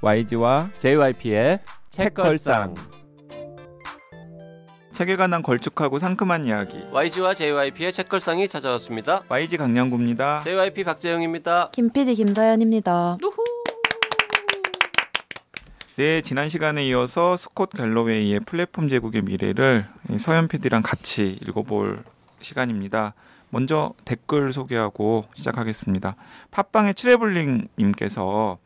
YG와 JYP의 책걸상. 책에 관한 걸쭉하고 상큼한 이야기. YG와 JYP의 책걸상이 찾아왔습니다. YG 강량구입니다. JYP 박재영입니다. 김PD 김서연입니다. 누후. 네, 지난 시간에 이어서 스콧 갤러웨이의 플랫폼 제국의 미래를 서현 PD랑 같이 읽어볼 시간입니다. 먼저 댓글 소개하고 시작하겠습니다. 팟빵의 트래블링님께서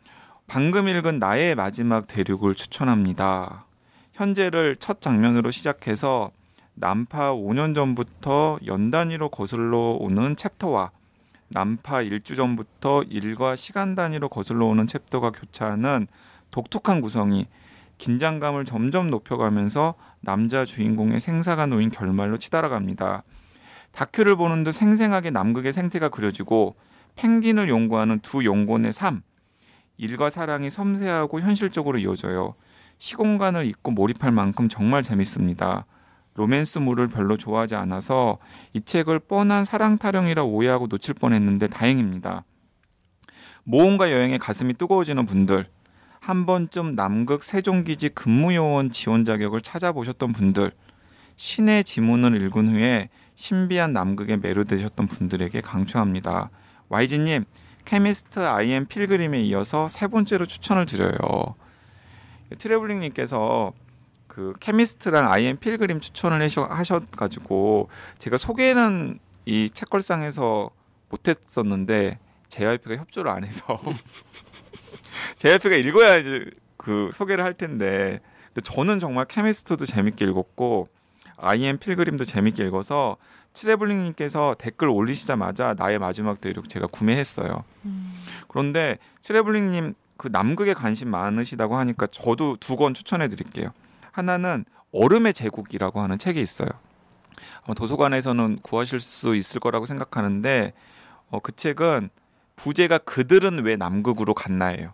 방금 읽은 나의 마지막 대륙을 추천합니다. 현재를 첫 장면으로 시작해서 난파 5년 전부터 연 단위로 거슬러 오는 챕터와 난파 1주 전부터 일과 시간 단위로 거슬러 오는 챕터가 교차하는 독특한 구성이 긴장감을 점점 높여가면서 남자 주인공의 생사가 놓인 결말로 치달아갑니다. 다큐를 보는 듯 생생하게 남극의 생태가 그려지고 펭귄을 연구하는 두 연구원의 삶, 일과 사랑이 섬세하고 현실적으로 이어져요. 시공간을 잊고 몰입할 만큼 정말 재밌습니다. 로맨스물을 별로 좋아하지 않아서 이 책을 뻔한 사랑 타령이라 오해하고 놓칠 뻔했는데 다행입니다. 모험과 여행에 가슴이 뜨거워지는 분들, 한 번쯤 남극 세종기지 근무요원 지원 자격을 찾아보셨던 분들, 신의 지문을 읽은 후에 신비한 남극에 매료되셨던 분들에게 강추합니다. YG님, 케미스트 아이엠 필그림에 이어서 세 번째로 추천을 드려요. 트래블링님께서 그 케미스트랑 아이엠 필그림 추천을 하셔가지고 제가 소개는 이 책걸상에서 못했었는데 JYP가 협조를 안 해서 JYP가 읽어야 그 소개를 할 텐데 근데 저는 정말 케미스트도 재밌게 읽었고 아이엠 필그림도 재밌게 읽어서 트래블링님께서 댓글 올리시자마자 나의 마지막 대륙 제가 구매했어요. 음. 그런데 트래블링님 그 남극에 관심 많으시다고 하니까 저도 두 권 추천해 드릴게요. 하나는 얼음의 제국이라고 하는 책이 있어요. 아마 도서관에서는 구하실 수 있을 거라고 생각하는데 어, 그 책은 부제가 그들은 왜 남극으로 갔나예요.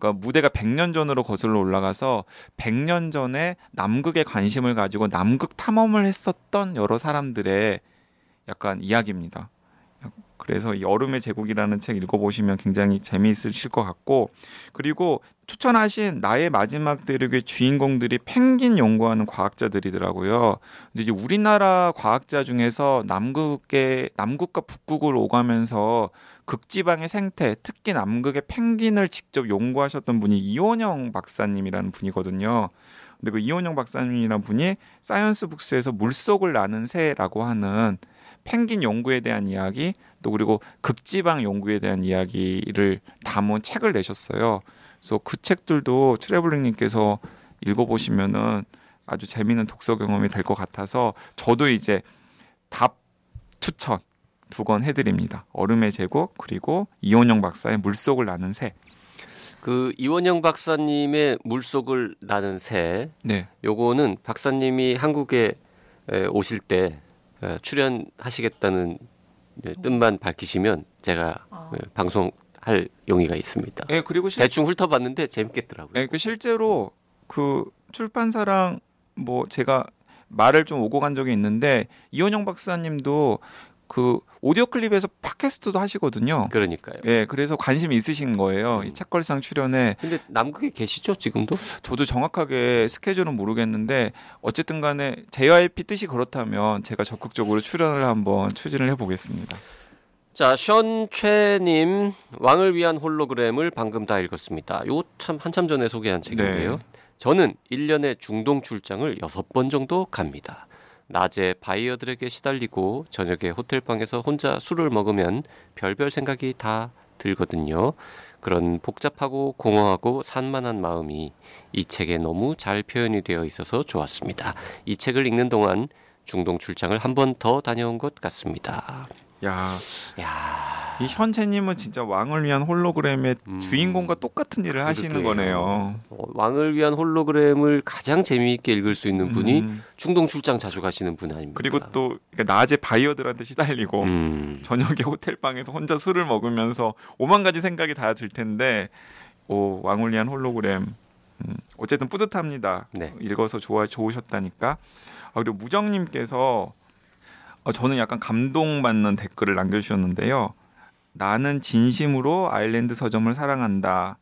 그러니까 무대가 100년 전으로 거슬러 올라가서 100년 전에 남극에 관심을 가지고 남극 탐험을 했었던 여러 사람들의 약간 이야기입니다. 그래서 이 얼음의 제국이라는 책 읽어보시면 굉장히 재미있으실 것 같고 그리고 추천하신 나의 마지막 대륙의 주인공들이 펭귄 연구하는 과학자들이더라고요. 근데 이제 우리나라 과학자 중에서 남극의 남극과 북극을 오가면서 극지방의 생태, 특히 남극의 펭귄을 직접 연구하셨던 분이 이원영 박사님이라는 분이거든요. 근데 그 이원영 박사님이라는 분이 사이언스 북스에서 물속을 나는 새라고 하는 펭귄 연구에 대한 이야기 또 그리고 극지방 연구에 대한 이야기를 담은 책을 내셨어요. 그래서 그 책들도 트래블링님께서 읽어보시면은 아주 재미있는 독서 경험이 될 것 같아서 저도 이제 답 추천 두 권 해드립니다. 얼음의 제국 그리고 이원영 박사의 물속을 나는 새. 그 이원영 박사님의 물속을 나는 새. 네. 요거는 박사님이 한국에 오실 때 출연하시겠다는 뜻만 밝히시면 제가 아. 방송 할 용의가 있습니다. 네, 그리고 실... 대충 훑어봤는데 재밌겠더라고요. 네, 그 실제로 그 출판사랑 뭐 제가 말을 좀 오고 간 적이 있는데 이원영 박사님도 그 오디오 클립에서 팟캐스트도 하시거든요. 그러니까요. 예, 그래서 관심 있으신 거예요. 음. 이 책걸상 출연에. 근데 남극에 계시죠, 지금도? 저도 정확하게 스케줄은 모르겠는데 어쨌든 간에 JYP 뜻이 그렇다면 제가 적극적으로 출연을 한번 추진을 해 보겠습니다. 자, 션최님 왕을 위한 홀로그램을 방금 다 읽었습니다. 요 참 한참 전에 소개한 책인데요. 네. 저는 1년에 중동 출장을 6번 정도 갑니다. 낮에 바이어들에게 시달리고 저녁에 호텔방에서 혼자 술을 먹으면 별별 생각이 다 들거든요. 그런 복잡하고 공허하고 산만한 마음이 이 책에 너무 잘 표현이 되어 있어서 좋았습니다. 이 책을 읽는 동안 중동 출장을 한 번 더 다녀온 것 같습니다. 야, 야. 이 현채님은 진짜 왕을 위한 홀로그램의 음. 주인공과 똑같은 일을 하시는 거네요. 어, 왕을 위한 홀로그램을 가장 재미있게 읽을 수 있는 분이 음. 중동 출장 자주 가시는 분 아닙니까? 그리고 또 낮에 바이어들한테 시달리고 음. 저녁에 호텔 방에서 혼자 술을 먹으면서 오만 가지 생각이 다 들 텐데 오 왕을 위한 홀로그램 음, 어쨌든 뿌듯합니다. 네. 읽어서 좋아 좋으셨다니까. 아, 그리고 무정님께서 어, 저는 약간 감동받는 댓글을 남겨주셨는데요. 나는 진심으로 아일랜드 서점을 사랑한다.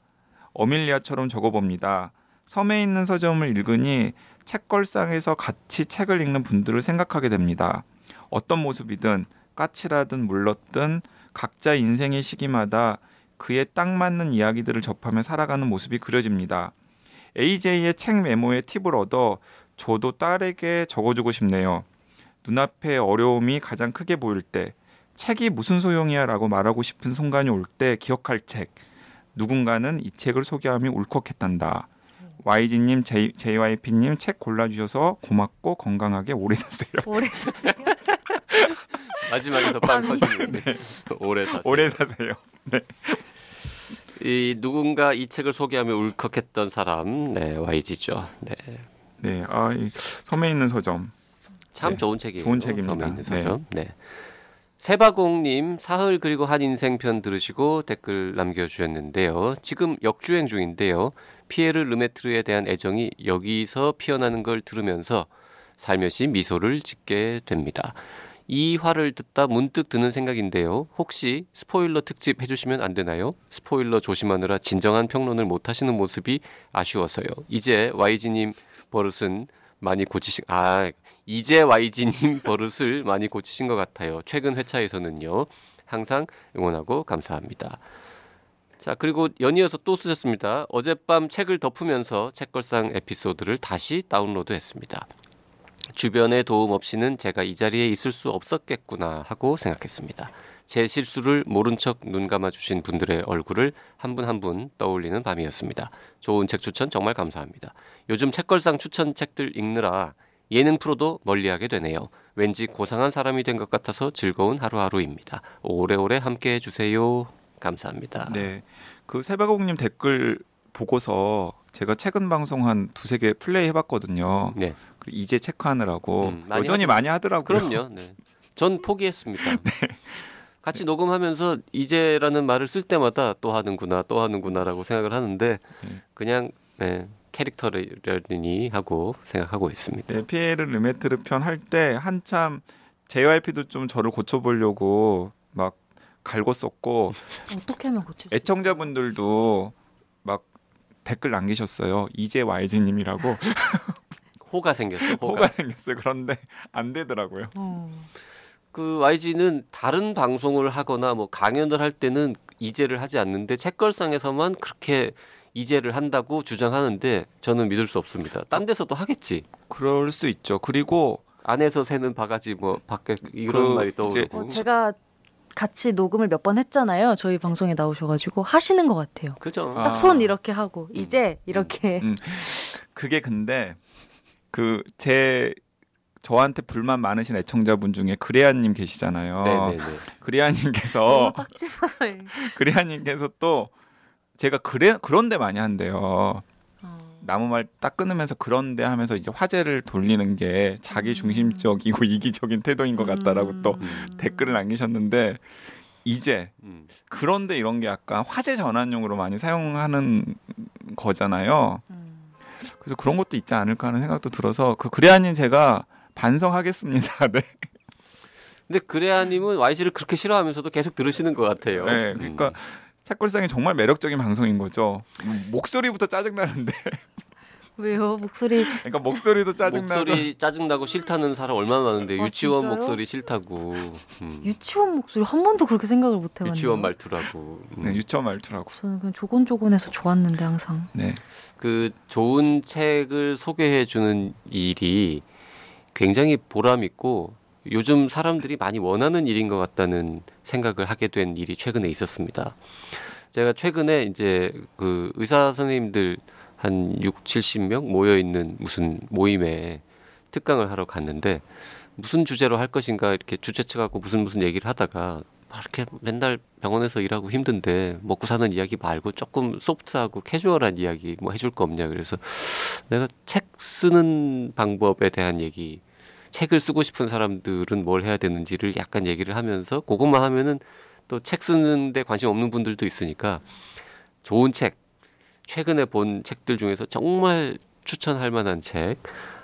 어밀리아처럼 적어봅니다. 섬에 있는 서점을 읽으니 책걸상에서 같이 책을 읽는 분들을 생각하게 됩니다. 어떤 모습이든 까칠하든 물렀든 각자 인생의 시기마다 그에 딱 맞는 이야기들을 접하며 살아가는 모습이 그려집니다. AJ의 책 메모에 팁을 얻어 저도 딸에게 적어주고 싶네요. 눈앞에 어려움이 가장 크게 보일 때, 책이 무슨 소용이야 라고 말하고 싶은 순간이 올 때 기억할 책. 누군가는 이 책을 소개하며 울컥했단다. YG님, JYP님 책 골라주셔서 고맙고 건강하게 오래 사세요. 오래 사세요. 마지막에서 빵 터지는데 네. 오래 사세요. 오래 사세요. 네. 이 누군가 이 책을 소개하며 울컥했던 사람, 네 YG죠. 네. 네, 아, 이 섬에 있는 서점. 참 네. 좋은 책이에요. 좋은 책입니다. 네. 네. 세바공님 사흘 그리고 한 인생 편 들으시고 댓글 남겨주셨는데요. 지금 역주행 중인데요. 피에르 르메트르에 대한 애정이 여기서 피어나는 걸 들으면서 살며시 미소를 짓게 됩니다. 이 화를 듣다 문득 드는 생각인데요. 혹시 스포일러 특집 해주시면 안 되나요? 스포일러 조심하느라 진정한 평론을 못 하시는 모습이 아쉬워서요. 이제 YG님 버릇은 많이 고치신, 아, 이제 YG님 버릇을 많이 고치신 것 같아요. 최근 회차에서는요. 항상 응원하고 감사합니다. 자, 그리고 연이어서 또 쓰셨습니다. 어젯밤 책을 덮으면서 책걸상 에피소드를 다시 다운로드 했습니다. 주변의 도움 없이는 제가 이 자리에 있을 수 없었겠구나 하고 생각했습니다. 제 실수를 모른 척 눈 감아 주신 분들의 얼굴을 한 분 한 분 떠올리는 밤이었습니다. 좋은 책 추천 정말 감사합니다. 요즘 책걸상 추천 책들 읽느라 예능 프로도 멀리하게 되네요. 왠지 고상한 사람이 된 것 같아서 즐거운 하루하루입니다. 오래오래 함께 해주세요. 감사합니다. 네, 그 세바공님 댓글 보고서 제가 최근 방송 한 두세 개 플레이 해봤거든요. 네. 이제 체크하느라고 음, 많이 여전히 하더... 많이 하더라고요. 그럼요. 네. 전 포기했습니다. 네. 같이 녹음하면서 이제라는 말을 쓸 때마다 또 하는구나 또 하는구나라고 생각을 하는데 네. 그냥 네, 캐릭터려니 하고 생각하고 있습니다. 네, 피에르 르메트르 편 할 때 한참 JYP도 좀 저를 고쳐보려고 막 갈궜었고 어떻게 하면 고칠 애청자분들도 막 댓글 남기셨어요. 이제 YG님이라고 호가 생겼어. 호가. 호가 생겼어요. 그런데 안 되더라고요. 어. 그 YG는 다른 방송을 하거나 뭐 강연을 할 때는 이제를 하지 않는데 책걸상에서만 그렇게 이제를 한다고 주장하는데 저는 믿을 수 없습니다. 딴 데서도 하겠지. 그럴 수 있죠. 그리고 안에서 새는 바가지 뭐 밖에 이런 그 말이 떠오르고. 어, 제가 같이 녹음을 몇 번 했잖아요. 저희 방송에 나오셔가지고 하시는 것 같아요. 그죠. 딱 손 이렇게 하고 음. 이제 이렇게. 음. 음. 그게 근데 그 제 저한테 불만 많으신 애청자분 중에 그레아님 계시잖아요. 네네네. 그레아님께서 그레아님께서 또 제가 그래 그런데 많이 한대요. 나무 말 딱 끊으면서 그런데 하면서 이제 화제를 돌리는 게 자기 중심적이고 음. 이기적인 태도인 것 같다라고 음. 또 댓글을 남기셨는데 이제 음. 그런데 이런 게 약간 화제 전환용으로 많이 사용하는 거잖아요. 음. 그래서 그런 것도 있지 않을까 하는 생각도 들어서 그 그래아님 제가 반성하겠습니다. 네. 근데 그래아님은 YG를 그렇게 싫어하면서도 계속 들으시는 것 같아요. 네, 그러니까 음. 책걸상이 정말 매력적인 방송인 거죠. 목소리부터 짜증 나는데. 왜요? 목소리. 그러니까 목소리도 짜증나고. 목소리 짜증나고 싫다는 사람 얼마나 많은데 아, 유치원 진짜요? 목소리 싫다고. 음. 유치원 목소리 한 번도 그렇게 생각을 못 해봤네요. 유치원 말투라고. 음. 네, 유치원 말투라고. 저는 그냥 조곤조곤해서 좋았는데 항상. 네. 그 좋은 책을 소개해 주는 일이 굉장히 보람 있고 요즘 사람들이 많이 원하는 일인 것 같다는 생각을 하게 된 일이 최근에 있었습니다. 제가 최근에 이제 그 의사 선생님들 한 6, 70명 모여 있는 무슨 모임에 특강을 하러 갔는데 무슨 주제로 할 것인가 이렇게 주최측 하고 무슨 무슨 얘기를 하다가 이렇게 맨날 병원에서 일하고 힘든데 먹고 사는 이야기 말고 조금 소프트하고 캐주얼한 이야기 뭐 해줄 거 없냐 그래서 내가 책 쓰는 방법에 대한 얘기 책을 쓰고 싶은 사람들은 뭘 해야 되는지를 약간 얘기를 하면서 그것만 하면은 또 책 쓰는데 관심 없는 분들도 있으니까 좋은 책, 최근에 본 책들 중에서 정말 추천할 만한 책,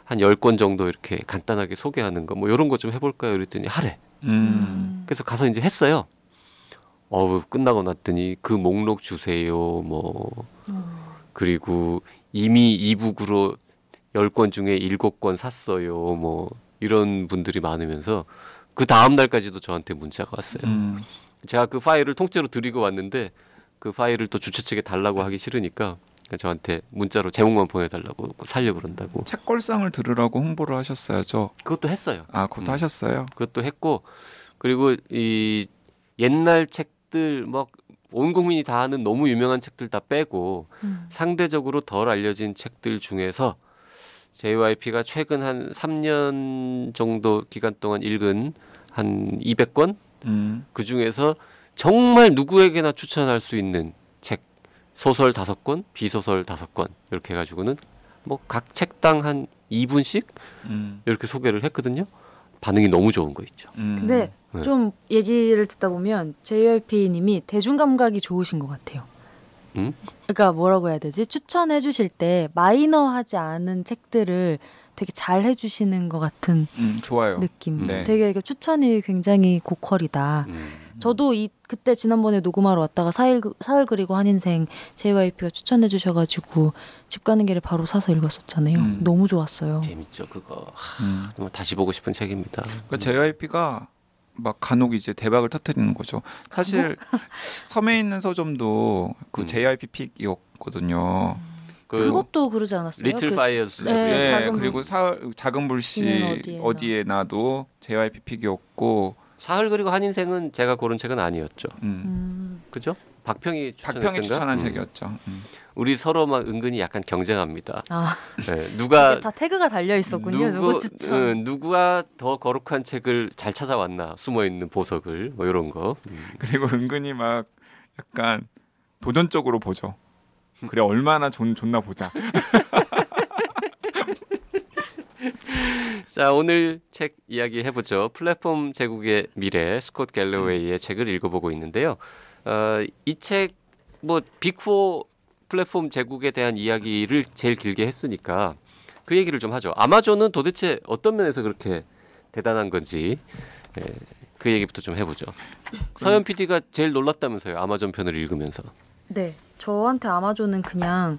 한 열 권 정도 이렇게 간단하게 소개하는 거, 뭐 이런 거 좀 해볼까요? 그랬더니 하래. 음. 그래서 가서 이제 했어요. 어우, 끝나고 났더니 그 목록 주세요, 뭐. 음. 그리고 이미 이북으로 10권 중에 7권 샀어요. 뭐 이런 분들이 많으면서 그 다음 날까지도 저한테 문자가 왔어요. 음. 제가 그 파일을 통째로 드리고 왔는데 그 파일을 또 주최 측에 달라고 하기 싫으니까 저한테 문자로 제목만 보내달라고 살려 그런다고 책걸상을 들으라고 홍보를 하셨어야죠. 그것도 했어요. 아, 그것도 음. 하셨어요. 그것도 했고 그리고 이 옛날 책들 막 온 국민이 다 아는 너무 유명한 책들 다 빼고 음. 상대적으로 덜 알려진 책들 중에서 JYP가 최근 한 3년 정도 기간 동안 읽은 한 200권 음. 그 중에서 정말 누구에게나 추천할 수 있는 책 소설 다섯 권, 비소설 다섯 권 이렇게 해 가지고는 뭐 각 책당 한 2분씩 음. 이렇게 소개를 했거든요. 반응이 너무 좋은 거 있죠. 음. 근데 네. 좀 얘기를 듣다 보면 JYP님이 대중 감각이 좋으신 것 같아요. 음? 그러니까 뭐라고 해야 되지? 추천해 주실 때 마이너하지 않은 책들을 되게 잘 해주시는 것 같은 음, 좋아요. 느낌. 네. 되게 이렇게 추천이 굉장히 고퀄이다. 음. 저도 이 그때 지난번에 녹음하러 왔다가 사일 사흘 그리고 한 인생 JYP가 추천해 주셔가지고 집 가는 길에 바로 사서 읽었었잖아요. 음. 너무 좋았어요. 재밌죠 그거. 하, 음. 정말 다시 보고 싶은 책입니다. 그러니까 JYP가 막 간혹 이제 대박을 터뜨리는 거죠. 사실 섬에 있는 서점도 그 음. JYP pick이었거든요. 그 그것도 그러지 않았어요? little 그- fires 네, 네, 작은 그리고 사, 작은 불씨 어디에나. 어디에 나도 JYP pick이었고, 사흘 그리고 한 인생은 제가 고른 책은 아니었죠. 음. 음, 그죠? 박평이 추천했던가? 박평이 추천한 음. 책이었죠. 음. 우리 서로 막 은근히 약간 경쟁합니다. 아 네, 누가 다 태그가 달려 있었군요. 누구, 추천? 응, 누가 더 거룩한 책을 잘 찾아왔나 숨어 있는 보석을 뭐 이런 거. 음. 그리고 은근히 막 약간 도전적으로 보죠. 그래 얼마나 좋, 좋나 보자. 자 오늘 책 이야기 해보죠. 플랫폼 제국의 미래 스콧 갤러웨이의 책을 읽어보고 있는데요. 어, 이책뭐 빅4 플랫폼 제국에 대한 이야기를 제일 길게 했으니까 그 얘기를 좀 하죠. 아마존은 도대체 어떤 면에서 그렇게 대단한 건지 예, 그 얘기부터 좀 해보죠. 서현 PD가 제일 놀랐다면서요. 아마존 편을 읽으면서. 네, 저한테 아마존은 그냥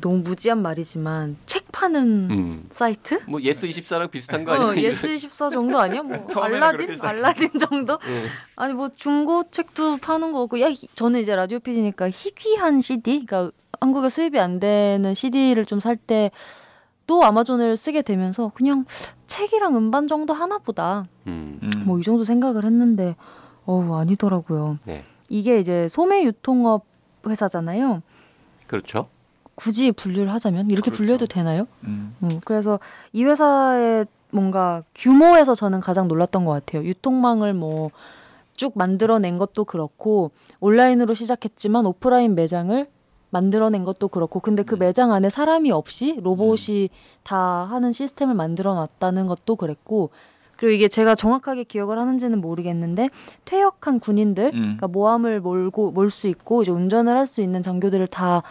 너무 무지한 말이지만 책 파는 음. 사이트? 뭐 예스 24랑 비슷한 거 어, 아니에요? 예스 24 정도 아니야? 뭐 알라딘? 알라딘 정도? 음. 아니 뭐 중고 책도 파는 거고 야 희- 저는 이제 라디오 PD니까 희귀한 CD, 그러니까 한국에 수입이 안 되는 CD를 좀 살 때 또 아마존을 쓰게 되면서 그냥 책이랑 음반 정도 하나 보다 음. 음. 뭐이 정도 생각을 했는데 어우 아니더라고요. 네. 이게 이제 소매 유통업 회사잖아요. 그렇죠. 굳이 분류를 하자면 이렇게 그렇죠. 분류해도 되나요? 음. 음, 그래서 이 회사의 뭔가 규모에서 저는 가장 놀랐던 것 같아요. 유통망을 뭐 쭉 만들어낸 것도 그렇고 온라인으로 시작했지만 오프라인 매장을 만들어낸 것도 그렇고 근데 그 음. 매장 안에 사람이 없이 로봇이 다 하는 시스템을 만들어놨다는 것도 그랬고 그리고 이게 제가 정확하게 기억을 하는지는 모르겠는데 퇴역한 군인들 음. 그러니까 모함을 몰고 몰 수 있고 이제 운전을 할 수 있는 장교들을 다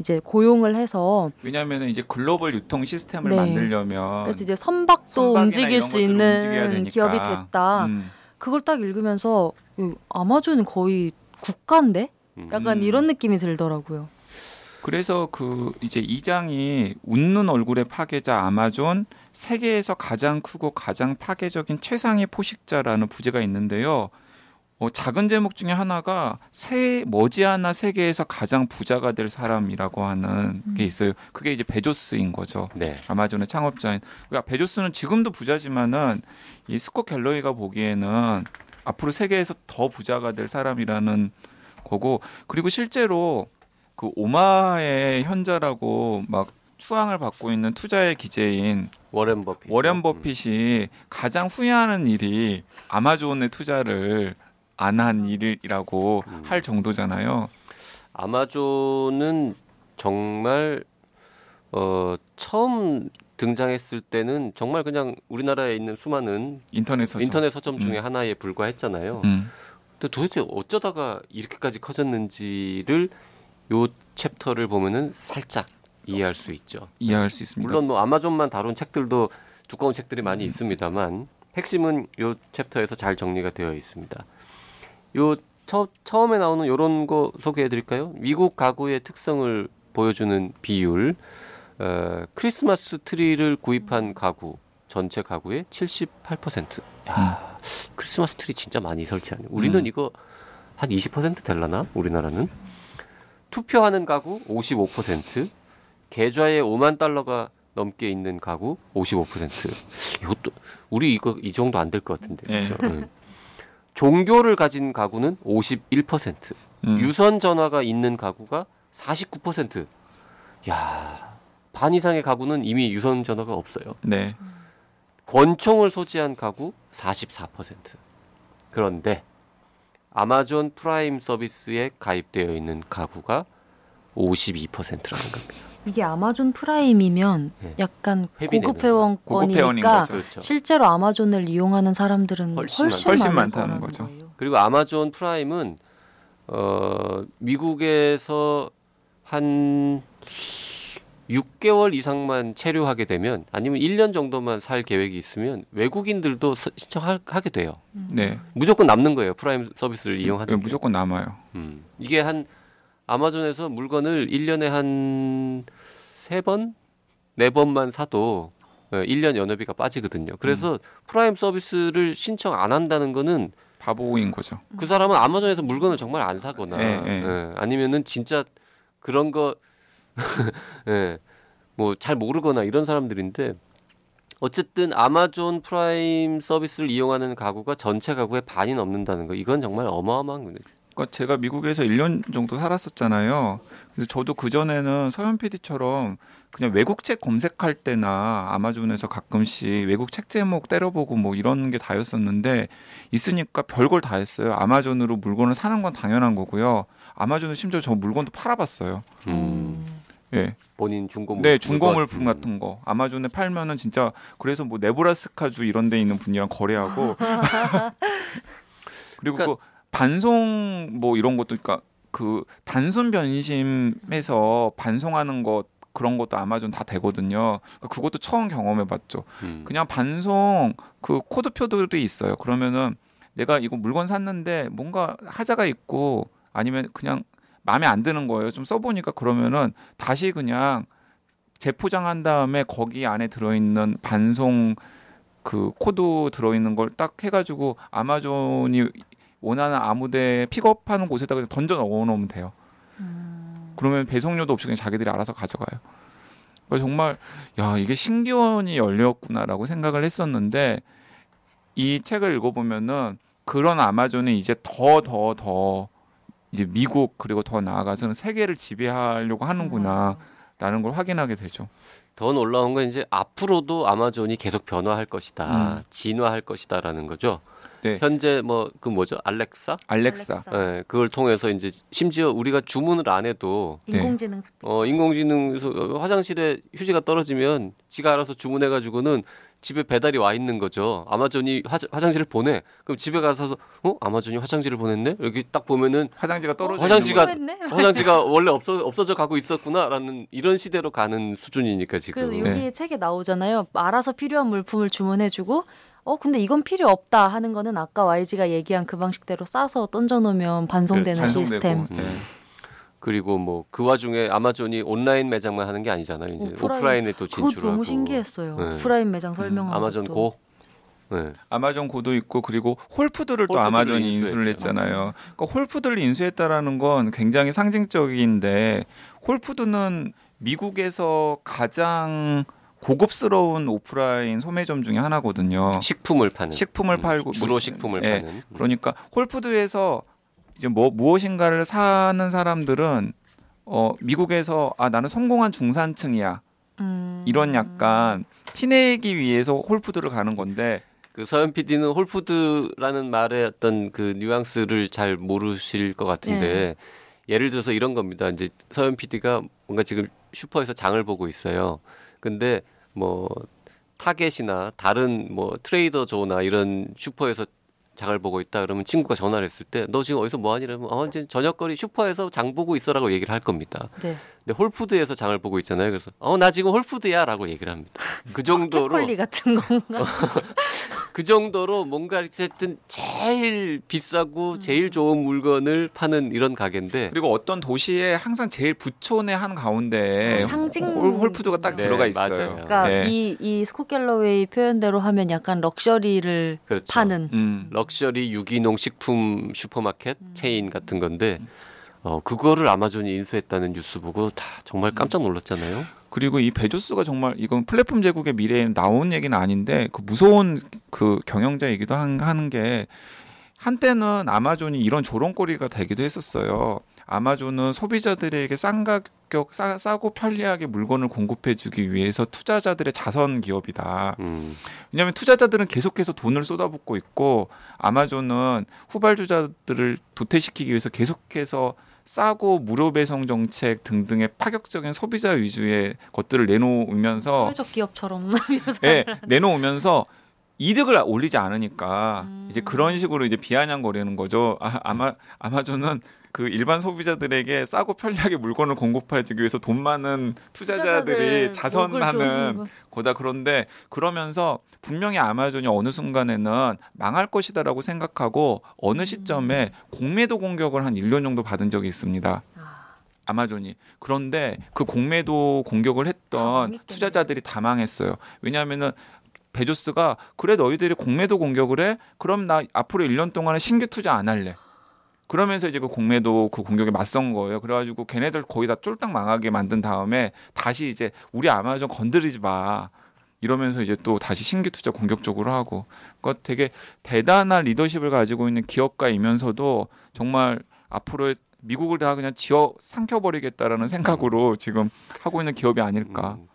이제 고용을 해서 왜냐하면 이제 글로벌 유통 시스템을 네. 만들려면 그래서 이제 선박도 움직일 수 있는. 기업이 됐다. 음. 그걸 딱 읽으면서 이 아마존은 거의 국가인데? 음. 약간 음. 이런 느낌이 들더라고요. 그래서 그 이제 이 장이 웃는 얼굴의 파괴자 아마존 세계에서 가장 크고 가장 파괴적인 최상의 포식자라는 부제가 있는데요. 어, 작은 제목 중에 하나가 세 머지않아 세계에서 가장 부자가 될 사람이라고 하는 게 있어요. 그게 이제 베조스인 거죠. 네. 아마존의 창업자인. 그러니까 베조스는 지금도 부자지만은 이 스콧 갤러이가 보기에는 앞으로 세계에서 더 부자가 될 사람이라는 거고 그리고 실제로 그 오마의 현자라고 막 추앙을 받고 있는 투자의 기재인 워렌 버핏. 워렌 버핏이 가장 후회하는 일이 아마존의 투자를 안 한 일이라고 음. 할 정도잖아요. 아마존은 정말 어 처음 등장했을 때는 정말 그냥 우리나라에 있는 수많은 인터넷 서점. 인터넷 서점 중에 음. 하나에 불과했잖아요. 음. 근데 도대체 어쩌다가 이렇게까지 커졌는지를 요 chapter를 보면은 살짝 이해할 수 있죠. 이해할 수 있습니다. 물론 뭐 아마존만 다룬 책들도 두꺼운 책들이 많이 있습니다만 핵심은 요 chapter에서 잘 정리가 되어 있습니다. 요 처, 처음에 나오는 요런 거 소개해 드릴까요? 미국 가구의 특성을 보여주는 비율 어, 크리스마스 트리를 구입한 가구 전체 가구의 78%. 야, 크리스마스 트리 진짜 많이 설치하네. 우리는 음. 이거 한 20% 될라나? 우리나라는. 투표하는 가구 55%, 계좌에 5만 달러가 넘게 있는 가구 55%. 이것도 우리 이거 이 정도 안 될 것 같은데. 예. 그죠? 응. 종교를 가진 가구는 51%, 음. 유선 전화가 있는 가구가 49%. 야, 반 이상의 가구는 이미 유선 전화가 없어요. 네. 권총을 소지한 가구 44%. 그런데 아마존 프라임 서비스에 가입되어 있는 가구가 52%라는 겁니다. 이게 아마존 프라임이면 네. 약간 고급 회원권이니까. 그렇죠. 실제로 아마존을 이용하는 사람들은 훨씬 훨씬, 많- 훨씬 많다는 거라는 거죠. 거예요. 그리고 아마존 프라임은 어 미국에서 한 6개월 이상만 체류하게 되면 아니면 1년 정도만 살 계획이 있으면 외국인들도 서- 신청하게 돼요. 네. 무조건 남는 거예요. 프라임 서비스를 이용하는 예, 게. 무조건 남아요. 음. 이게 한 아마존에서 물건을 1년에 한 세 번, 네 번만 사도 어, 1년 연회비가 빠지거든요. 그래서 음. 프라임 서비스를 신청 안 한다는 거는 바보인 거죠. 그 사람은 아마존에서 물건을 정말 안 사거나 예, 예. 예, 아니면은 진짜 그런 거 예, 뭐 잘 모르거나 이런 사람들인데 어쨌든 아마존 프라임 서비스를 이용하는 가구가 전체 가구의 반이 넘는다는 거 이건 정말 어마어마한 거예요. 그러니까 제가 미국에서 1년 정도 살았었잖아요. 그래서 저도 그 전에는 서현 PD처럼 그냥 외국 책 검색할 때나 아마존에서 가끔씩 외국 책 제목 때려보고 뭐 이런 게 다였었는데 있으니까 별걸 다 했어요. 아마존으로 물건을 사는 건 당연한 거고요. 아마존은 심지어 저 물건도 팔아봤어요. 음, 예, 본인 중고 물- 네 중고. 물품 같은 거 아마존에 팔면은 진짜 그래서 뭐 네브라스카주 이런 데 있는 분이랑 거래하고 그리고 그러니까- 그 반송 뭐 이런 것도 그러니까 그 단순 변심해서 반송하는 것 그런 것도 아마존 다 되거든요. 그러니까 그것도 처음 경험해 봤죠. 음. 그냥 반송 그 코드표들이 있어요. 그러면은 내가 이거 물건 샀는데 뭔가 하자가 있고 아니면 그냥 마음에 안 드는 거예요. 좀 써보니까 그러면은 다시 그냥 재포장한 다음에 거기 안에 들어있는 반송 그 코드 들어있는 걸 딱 해가지고 아마존이 원하는 아무데 픽업하는 곳에다가 그냥 던져 넣어놓으면 돼요. 음. 그러면 배송료도 없이 그냥 자기들이 알아서 가져가요. 그래서 정말 야 이게 신기원이 열렸구나라고 생각을 했었는데 이 책을 읽어보면은 그런 아마존이 이제 더 더 더 이제 미국 그리고 더 나아가서는 세계를 지배하려고 하는구나라는 걸 확인하게 되죠. 더 놀라운 건 이제 앞으로도 아마존이 계속 변화할 것이다, 음. 진화할 것이다라는 거죠. 네. 현재 뭐 그 뭐죠, 알렉사? 알렉사. 예, 그걸 통해서 이제 심지어 우리가 주문을 안 해도 네. 인공지능 스피 어 인공지능 소- 화장실에 휴지가 떨어지면 지가 알아서 주문해 가지고는 집에 배달이 와 있는 거죠. 아마존이 화, 화장실을 보내. 그럼 집에 가서 어 아마존이 화장실을 보냈네. 여기 딱 보면은 화장지가 떨어져 화장지가- 있는 거죠. 화장지가 원래 없어 없어져 가고 있었구나라는 이런 시대로 가는 수준이니까 지금. 그래서 네. 여기 책에 나오잖아요. 알아서 필요한 물품을 주문해주고 어 근데 이건 필요 없다 하는 거는 아까 YG가 얘기한 그 방식대로 싸서 던져놓으면 반송되는 반송되고. 시스템. 네. 음. 그리고 뭐 그 와중에 아마존이 온라인 매장만 하는 게 아니잖아요. 이제 오프라인. 오프라인에 또 그거 진출하고. 너무 신기했어요. 네. 프라임 매장 설명하는 아마존 것도. 고. 네. 아마존 고도 있고 그리고 홀푸드를 또 아마존이 인수했죠. 인수를 했잖아요. 그러니까 홀푸드를 인수했다라는 건 굉장히 상징적인데 홀푸드는 미국에서 가장 고급스러운 오프라인 소매점 중에 하나거든요. 식품을 파는. 식품을 음, 팔고 주로 뭐- 식품을 예, 파는. 음. 그러니까 홀푸드에서 이제 뭐 무엇인가를 사는 사람들은 어 미국에서 아 나는 성공한 중산층이야 음. 이런 약간 티내기 위해서 홀푸드를 가는 건데 그 서현 PD는 홀푸드라는 말의 어떤 그 뉘앙스를 잘 모르실 것 같은데 예를 들어서 이런 겁니다. 이제 서현 PD가 뭔가 지금 슈퍼에서 장을 보고 있어요. 근데 뭐 타겟이나 다른 뭐 트레이더 조나 이런 슈퍼에서 장을 보고 있다 그러면 친구가 전화를 했을 때 너 지금 어디서 뭐 하니 이러면 어 이제 저녁거리 슈퍼에서 장 보고 있어라고 얘기를 할 겁니다. 네. 근데 홀푸드에서 장을 보고 있잖아요. 그래서 어 나 지금 홀푸드야라고 얘기를 합니다. 그 정도로 컬리 같은 건가? 그 정도로 뭔가 어쨌든 제일 비싸고 음. 제일 좋은 물건을 파는 이런 가게인데 그리고 어떤 도시에 항상 제일 부촌의 한 가운데 아, 상징- 홀, 홀푸드가 딱 네, 들어가 있어요. 맞아요. 그러니까 네. 이, 이 스콧 갤러웨이 표현대로 하면 약간 luxury를 그렇죠. 파는 음. 럭셔리 유기농 식품 슈퍼마켓 체인 같은 건데 어 그거를 아마존이 인수했다는 뉴스 보고 다 정말 깜짝 놀랐잖아요. 그리고 이 베조스가 정말 이건 플랫폼 제국의 미래에 나온 얘기는 아닌데 그 무서운 그 경영자 얘기도 한, 하는 게 한때는 아마존이 이런 조롱거리가 되기도 했었어요. 아마존은 소비자들에게 싼 가격 싸, 싸고 편리하게 물건을 공급해주기 위해서 투자자들의 자선 기업이다. 음. 왜냐하면 투자자들은 계속해서 돈을 쏟아붓고 있고 아마존은 후발주자들을 도태시키기 위해서 계속해서 싸고 무료 배송 정책 등등의 파격적인 소비자 위주의 것들을 내놓으면서 사회적 기업처럼. 예, 내놓으면서 이득을 올리지 않으니까 음. 이제 그런 식으로 이제 비아냥거리는 거죠. 아, 아마 아마존은 그 일반 소비자들에게 싸고 편리하게 물건을 공급해주기 위해서 돈 많은 투자자들이 투자자들 자선하는 거다 그런데 그러면서 분명히 아마존이 어느 순간에는 망할 것이다라고 생각하고 어느 시점에 공매도 공격을 한 1년 정도 받은 적이 있습니다. 아, 아마존이 그런데 그 공매도 공격을 다 했던. 투자자들이 다 망했어요. 왜냐하면은 베조스가 그래 너희들이 공매도 공격을 해? 그럼 나 앞으로 1년 동안은 신규 투자 안 할래. 그러면서 이제 그 공매도 그 공격에 맞선 거예요. 그래가지고 걔네들 거의 다 쫄딱 망하게 만든 다음에 다시 이제 우리 아마존 건드리지 마. 이러면서 이제 또 다시 신규 투자 공격적으로 하고 그러니까 되게 대단한 리더십을 가지고 있는 기업가이면서도 정말 앞으로 미국을 다 그냥 지어 삼켜버리겠다라는 생각으로 지금 하고 있는 기업이 아닐까. 음.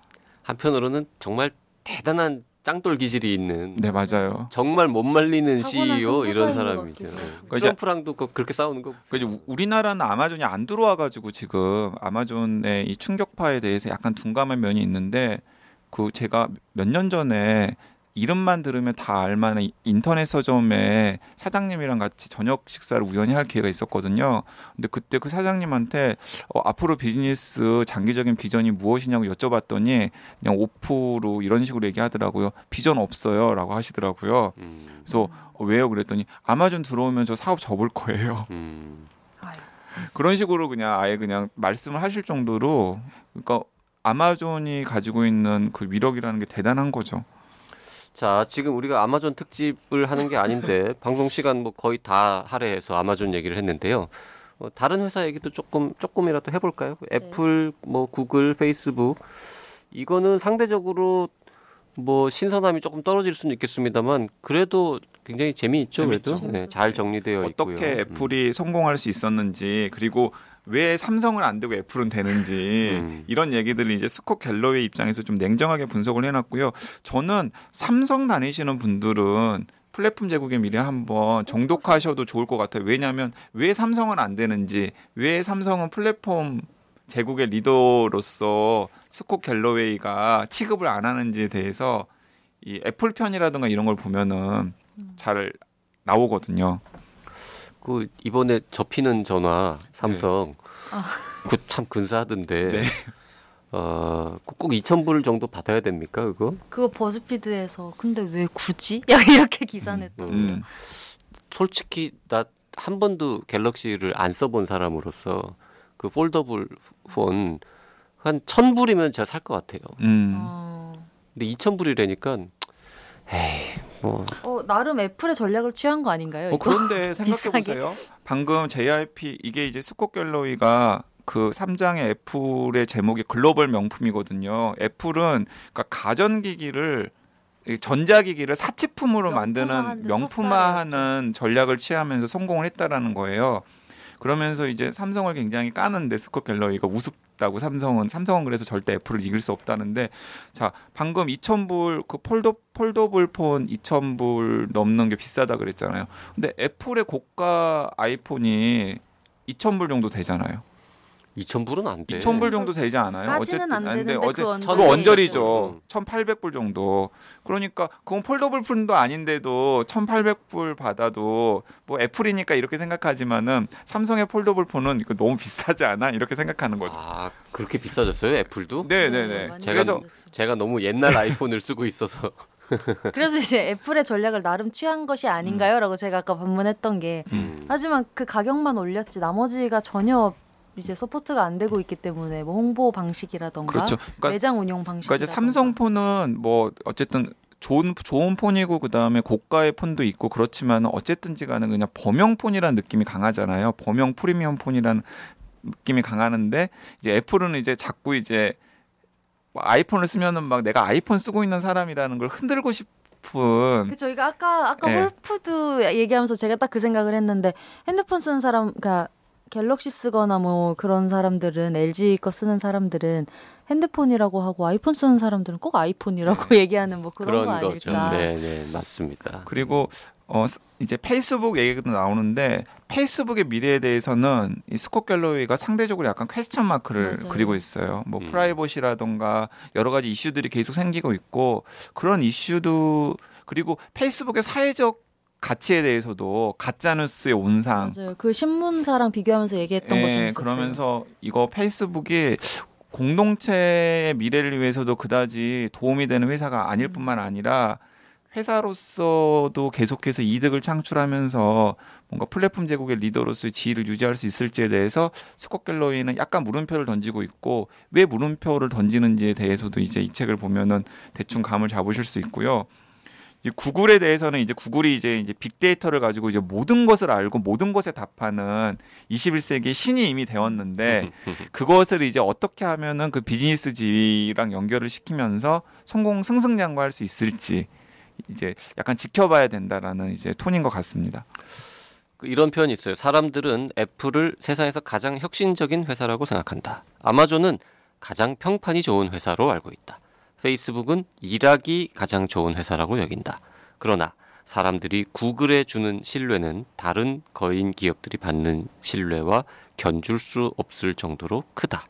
한편으로는 정말 대단한 짱돌 기질이 있는 네 맞아요. 정말 못 말리는 CEO 이런 사람이죠. 하고. 이제- 트럼프랑도 그- 그렇게 싸우는 거. 그러니까 우리나라는 아마존이 안 들어와 가지고 지금 아마존의 이 충격파에 대해서 약간 둔감한 면이 있는데 그 제가 몇 년 전에 이름만 들으면 다 알만한 이- 인터넷 서점에 사장님이랑 같이 저녁 식사를 우연히 할 기회가 있었거든요. 근데 그때 그 사장님한테 어, 앞으로 비즈니스 장기적인 비전이 무엇이냐고 여쭤봤더니 그냥 오프로 이런 식으로 얘기하더라고요. 비전 없어요라고 하시더라고요. 음. 그래서 어, 왜요? 그랬더니 아마존 들어오면 저 사업 접을 거예요. 음. 그런 식으로 그냥 아예 그냥 말씀을 하실 정도로 그러니까 아마존이 가지고 있는 그 위력이라는 게 대단한 거죠. 자, 지금 우리가 아마존 특집을 하는 게 아닌데 방송 시간 뭐 거의 다 할애해서 아마존 얘기를 했는데요. 어, 다른 회사 얘기도 조금 조금이라도 해볼까요? 애플, 뭐 구글, 페이스북 이거는 상대적으로 뭐 신선함이 조금 떨어질 수는 있겠습니다만 그래도 굉장히 재미있죠. 그래도 재밌죠. 네, 잘 정리되어 있고요. 어떻게 음. 애플이 성공할 수 있었는지 그리고 왜 삼성은 안 되고 애플은 되는지 음. 이런 얘기들을 이제 스콧 갤러웨이 입장에서 좀 냉정하게 분석을 해놨고요. 저는 삼성 다니시는 분들은 플랫폼 제국의 미래 한번 정독하셔도 좋을 것 같아요. 왜냐하면 왜 삼성은 안 되는지, 왜 삼성은 플랫폼 제국의 리더로서 스콧 갤러웨이가 취급을 안 하는지에 대해서 이 애플 편이라든가 이런 걸 보면은 잘 나오거든요. 그 이번에 접히는 전화 삼성 아. 그참 근사하던데. 네. 어, 꼭 2,000불 정도 받아야 됩니까, 그거? 그거 버즈피드에서 근데 왜 굳이? 약간 이렇게 기사 냈던. 음. 솔직히 나 한 번도 갤럭시를 안 써본 사람으로서 그 foldable phone 한 1,000불이면 제가 살 것 같아요. 음. 어. 근데 2,000불이라니까 에이, 뭐 어, 나름 애플의 전략을 취한 거 아닌가요? 어? 그런데 생각해. 보세요. 방금 JRP 이게 이제 스콧 갤러웨이가 그 3장의 애플의 제목이 글로벌 명품이거든요. 애플은 그러니까 가전기기를 이 전자기기를 사치품으로 만드는 명품화하는 명품화하는 전략을 취하면서 성공을 했다라는 거예요. 그러면서 이제 삼성을 굉장히 까는데 스콧 갤러위가 우습 다고 삼성은 삼성은 그래서 절대 애플을 이길 수 없다는데 자 방금 2,000불 그 폴더 폴더블 폰 2,000불 넘는 게 비싸다 그랬잖아요. 근데 애플의 고가 아이폰이 2,000불 정도 되잖아요. 2,000불은 안 돼. 2,000불 정도 되지 않아요? 까지는 안 되는데 어째- 그 그거 원절이죠. 음. 1,800불 정도. 그러니까 그건 foldable phone도 아닌데도 1,800불 받아도 뭐 애플이니까 이렇게 생각하지만은 삼성의 foldable phone은 이거 너무 비싸지 않아? 이렇게 생각하는 거죠. 아 그렇게 비싸졌어요 애플도? 네, 네, 네. 많이 제가 그래서. 제가 너무 옛날 아이폰을 쓰고 있어서 그래서 이제 애플의 전략을 나름 취한 것이 아닌가요?라고 제가 아까 반문했던 게 음. 하지만 그 가격만 올렸지 나머지가 전혀 이제 support가 안 되고 있기 때문에 뭐 홍보 방식이라던가 그렇죠. 그러니까, 매장 운영 방식 그러니까 이제 삼성 폰은 뭐 어쨌든 좋은 좋은 폰이고 그다음에 고가의 폰도 있고 그렇지만 어쨌든지 간에 그냥 범용 폰이라는 느낌이 강하잖아요. 범용 프리미엄 폰이라는 느낌이 강하는데 이제 애플은 이제 자꾸 이제 뭐 아이폰을 쓰면은 막 내가 아이폰 쓰고 있는 사람이라는 걸 흔들고 싶은 그 저희가 아까 아까 네. 홀푸드 얘기하면서 제가 딱 그 생각을 했는데 핸드폰 쓰는 사람 그러니까 갤럭시 쓰거나 뭐 그런 사람들은 LG 거 쓰는 사람들은 핸드폰이라고 하고 아이폰 쓰는 사람들은 꼭 아이폰이라고 얘기하는 뭐 그런, 그런 거 거죠. 아닐까. 네, 네, 맞습니다. 그리고 어 스- 이제 페이스북 얘기도 나오는데 페이스북의 미래에 대해서는 이 스콧 갤러웨이가 상대적으로 약간 퀘스천 마크를 맞아요. 그리고 있어요. 뭐 음. 프라이버시라던가 여러 가지 이슈들이 계속 생기고 있고 그런 이슈도 그리고 페이스북의 사회적 가치에 대해서도 가짜 뉴스의 온상 맞아요. 그 신문사랑 비교하면서 얘기했던 거 예, 재밌었어요. 그러면서 이거 페이스북이 공동체의 미래를 위해서도 그다지 도움이 되는 회사가 아닐 음. 뿐만 아니라 회사로서도 계속해서 이득을 창출하면서 뭔가 플랫폼 제국의 리더로서의 지위를 유지할 수 있을지에 대해서 스콧 갤러웨이는 약간 물음표를 던지고 있고 왜 물음표를 던지는지에 대해서도 이제 이 책을 보면은 대충 감을 잡으실 수 있고요. 이제 구글에 대해서는 이제 구글이 이제 이제 빅데이터를 가지고 이제 모든 것을 알고 모든 것에 답하는 21세기의 신이 이미 되었는데 그것을 이제 어떻게 하면은 그 비즈니스 지위랑 연결을 시키면서 성공 승승장구할 수 있을지 이제 약간 지켜봐야 된다라는 이제 톤인 것 같습니다. 그 이런 표현이 있어요. 사람들은 애플을 세상에서 가장 혁신적인 회사라고 생각한다. 아마존은 가장 평판이 좋은 회사로 알고 있다. 페이스북은 일하기 가장 좋은 회사라고 여긴다. 그러나 사람들이 구글에 주는 신뢰는 다른 거인 기업들이 받는 신뢰와 견줄 수 없을 정도로 크다.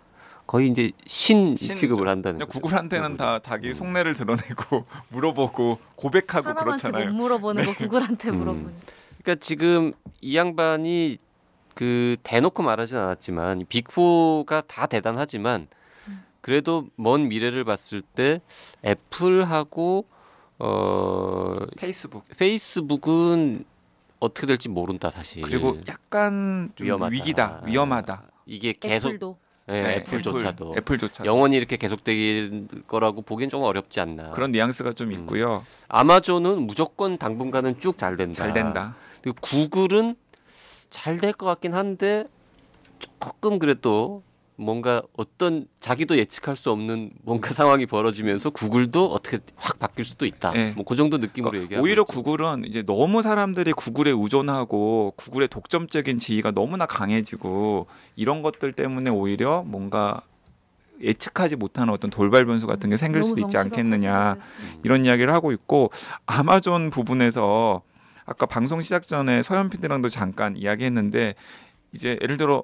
거의 이제 신 신이죠. 취급을 한다는. 구글한테는 다 자기 음. 속내를 드러내고 물어보고 고백하고 그렇잖아요. 못 물어보는 거 구글한테 음. 물어보는. 그러니까 지금 이 양반이 그 대놓고 말하진 않았지만 이 빅4가 다 대단하지만 그래도 먼 미래를 봤을 때 애플하고 어 페이스북 페이스북은 어떻게 될지 모른다 사실. 그리고 약간 좀 위험하다. 위기다, 위험하다. 이게 계속 애플도 예, 네, 애플조차도 애플, 애플 조차도 영원히 이렇게 계속될 거라고 보기엔 좀 어렵지 않나. 그런 뉘앙스가 좀 음. 있고요. 아마존은 무조건 당분간은 쭉 잘 된다. 잘 된다. 그리고 구글은 잘 될 것 같긴 한데 조금 그래도 뭔가 어떤 자기도 예측할 수 없는 뭔가 상황이 벌어지면서 구글도 어떻게 확 바뀔 수도 있다. 네. 뭐그 정도 느낌으로 그러니까 얘기하고 오히려 있죠. 구글은 이제 너무 사람들이 구글에 의존하고 구글의 독점적인 지위가 너무나 강해지고 이런 것들 때문에 오히려 뭔가 예측하지 못하는 어떤 돌발 변수 같은 게 생길 수도 있지 않겠느냐 음. 이런 이야기를 하고 있고 아마존 부분에서 아까 방송 시작 전에 서현 PD랑도 잠깐 이야기했는데 이제 예를 들어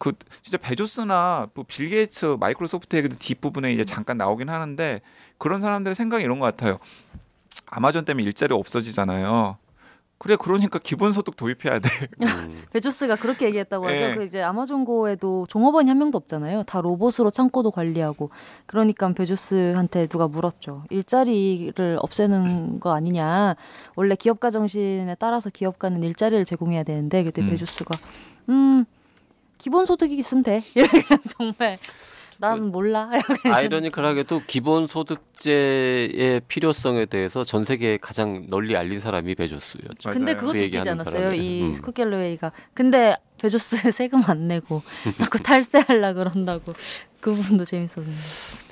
그 진짜 베조스나 뭐 빌 게이츠 마이크로소프트 얘기도 뒷부분에 이제 잠깐 나오긴 하는데 그런 사람들의 생각이 이런 것 같아요. 아마존 때문에 일자리 없어지잖아요. 그래 그러니까 기본소득 도입해야 돼. 음. 베조스가 그렇게 얘기했다고 하죠. 예. 그 이제 아마존고에도 종업원이 한 명도 없잖아요. 다 로봇으로 창고도 관리하고. 그러니까 베조스한테 누가 물었죠. 일자리를 없애는 거 아니냐. 원래 기업가 정신에 따라서 기업가는 일자리를 제공해야 되는데 그때 음. 베조스가 음 기본 소득이 있으면 돼. 이렇게 정말 난 몰라. 아이러니컬하게도 기본 소득제의 필요성에 대해서 전 세계에 가장 널리 알린 사람이 베조스였죠. 맞아요. 근데 그것도 그 웃기지 얘기하는 않았어요? 바람에. 이 음. 스콧 갤러웨이가. 근데 베조스 세금 안 내고 자꾸 탈세하려 그런다고 그 부분도 재밌었는데.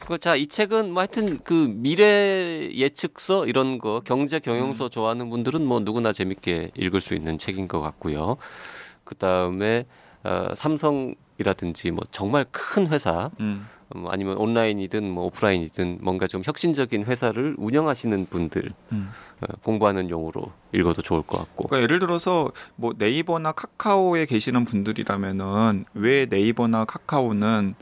그 자, 이 책은 뭐 하여튼 그 미래 예측서 이런 거 경제 경영서 음. 좋아하는 분들은 뭐 누구나 재밌게 읽을 수 있는 책인 것 같고요. 그 다음에 어, 삼성이라든지 뭐 정말 큰 회사 음. 뭐 아니면 온라인이든 뭐 오프라인이든 뭔가 좀 혁신적인 회사를 운영하시는 분들 음. 어, 공부하는 용으로 읽어도 좋을 것 같고. 그러니까 예를 들어서 뭐 네이버나 카카오에 계시는 분들이라면은 왜 네이버나 카카오는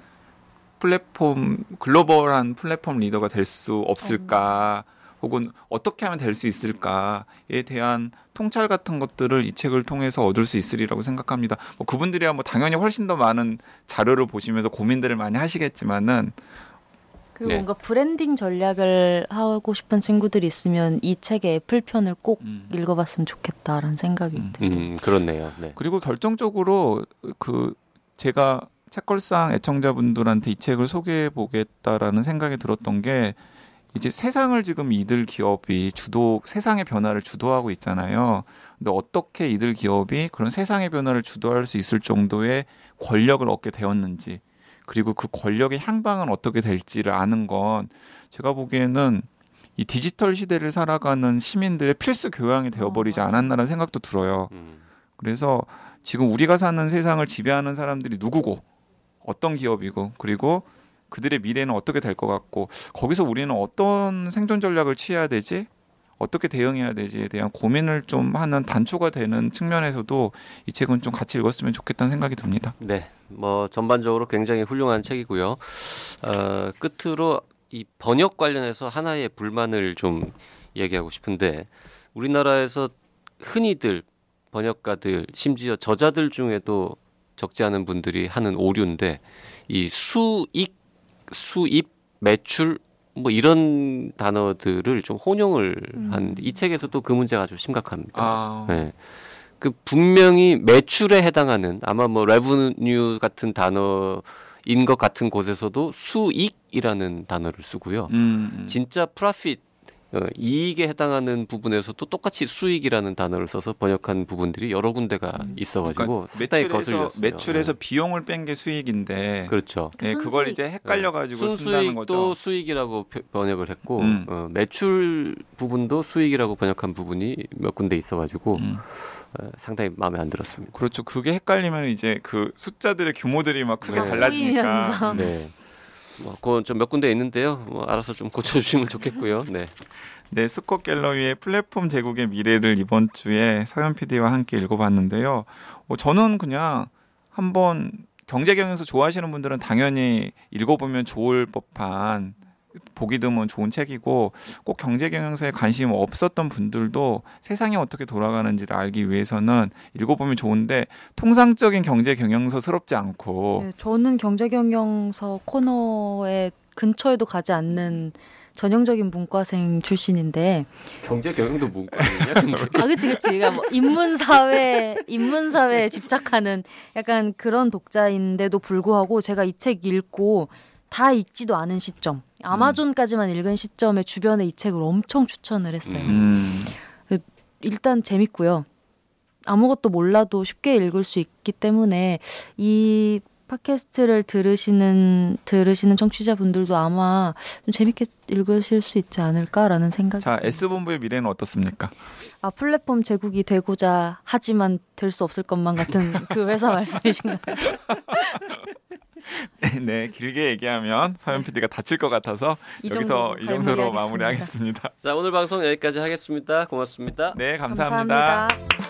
플랫폼 글로벌한 플랫폼 리더가 될 수 없을까? 혹은 어떻게 하면 될 수 있을까에 대한 통찰 같은 것들을 이 책을 통해서 얻을 수 있으리라고 생각합니다. 뭐 그분들이야 뭐 당연히 훨씬 더 많은 자료를 보시면서 고민들을 많이 하시겠지만은 그리고 네. 뭔가 브랜딩 전략을 하고 싶은 친구들이 있으면 이 책의 애플 편을 꼭 음. 읽어봤으면 좋겠다라는 생각이 음. 음, 그렇네요. 네. 그리고 결정적으로 그 제가 책걸상 애청자분들한테 이 책을 소개해 보겠다라는 생각이 들었던 게 이제 세상을 지금 이들 기업이 주도 세상의 변화를 주도하고 있잖아요. 근데 어떻게 이들 기업이 그런 세상의 변화를 주도할 수 있을 정도의 권력을 얻게 되었는지 그리고 그 권력의 향방은 어떻게 될지를 아는 건 제가 보기에는 이 디지털 시대를 살아가는 시민들의 필수 교양이 되어버리지 어, 맞아. 않았나라는 생각도 들어요. 음, 그래서 지금 우리가 사는 세상을 지배하는 사람들이 누구고 어떤 기업이고 그리고 그들의 미래는 어떻게 될 것 같고 거기서 우리는 어떤 생존 전략을 취해야 되지 어떻게 대응해야 되지에 대한 고민을 좀 하는 단초가 되는 측면에서도 이 책은 좀 같이 읽었으면 좋겠다는 생각이 듭니다. 네. 뭐 전반적으로 굉장히 훌륭한 책이고요. 어, 끝으로 이 번역 관련해서 하나의 불만을 좀 얘기하고 싶은데 우리나라에서 흔히들 번역가들 심지어 저자들 중에도 적지 않은 분들이 하는 오류인데 이 수익, 수입, 매출 뭐 이런 단어들을 좀 혼용을 음. 한이 책에서도 그 문제가 아주 심각합니다. 아, 네. 그 분명히 매출에 해당하는 아마 뭐 레브뉴 같은 단어 인 것 같은 곳에서도 수익이라는 단어를 쓰고요. 음, 음. 진짜 프라핏 어, 이익에 해당하는 부분에서도 똑같이 수익이라는 단어를 써서 번역한 부분들이 여러 군데가 있어가지고 상당히 그러니까 매출에서 거슬렸어요. 매출에서 네. 비용을 뺀 게 수익인데 그렇죠. 예, 그걸. 이제 헷갈려 가지고 쓴다는 순수익도. 수익이라고 표- 번역을 했고 음. 어, 매출 부분도 수익이라고 번역한 부분이 몇 군데 있어가지고 음. 어, 상당히 마음에 안 들었습니다. 그렇죠. 그게 헷갈리면 이제 그 숫자들의 규모들이 막 크게 네. 달라지니까. 네. 뭐, 그건 좀 몇 군데 있는데요. 뭐, 알아서 좀 고쳐주시면 좋겠고요. 네. 네, 스콧 갤러위의 플랫폼 제국의 미래를 이번 주에 서현 PD와 함께 읽어봤는데요. 어, 저는 그냥 한번 경제 경영서 좋아하시는 분들은 당연히 읽어보면 좋을 법한 보기 드문 좋은 책이고 꼭 경제 경영서에 관심 없었던 분들도 세상이 어떻게 돌아가는지를 알기 위해서는 읽어보면 좋은데 통상적인 경제 경영서스럽지 않고 네, 저는 경제 경영서 코너에 근처에도 가지 않는 전형적인 문과생 출신인데 경제 경영도. 근데. 아 그치 그치 그러니까 뭐 인문사회 인문사회에 집착하는 약간 그런 독자인데도 불구하고 제가 이 책 읽고 다 읽지도 않은 시점 아마존까지만 읽은 시점에 주변에 이 책을 엄청 추천을 했어요. 음, 일단 재밌고요. 아무것도 몰라도 쉽게 읽을 수 있기 때문에 이 팟캐스트를 들으시는 들으시는 청취자분들도 아마 좀 재밌게 읽으실 수 있지 않을까라는 생각이 자. S 본부의 미래는 어떻습니까? 아 플랫폼 제국이 되고자 하지만 될 수 없을 것만 같은 그 회사 말씀이신가요? 네, 길게 얘기하면 서현 PD가 다칠 것 같아서 이 여기서 이 정도로 마무리하겠습니다. 마무리하겠습니다. 자, 오늘 방송 여기까지 하겠습니다. 고맙습니다. 네, 감사합니다. 감사합니다.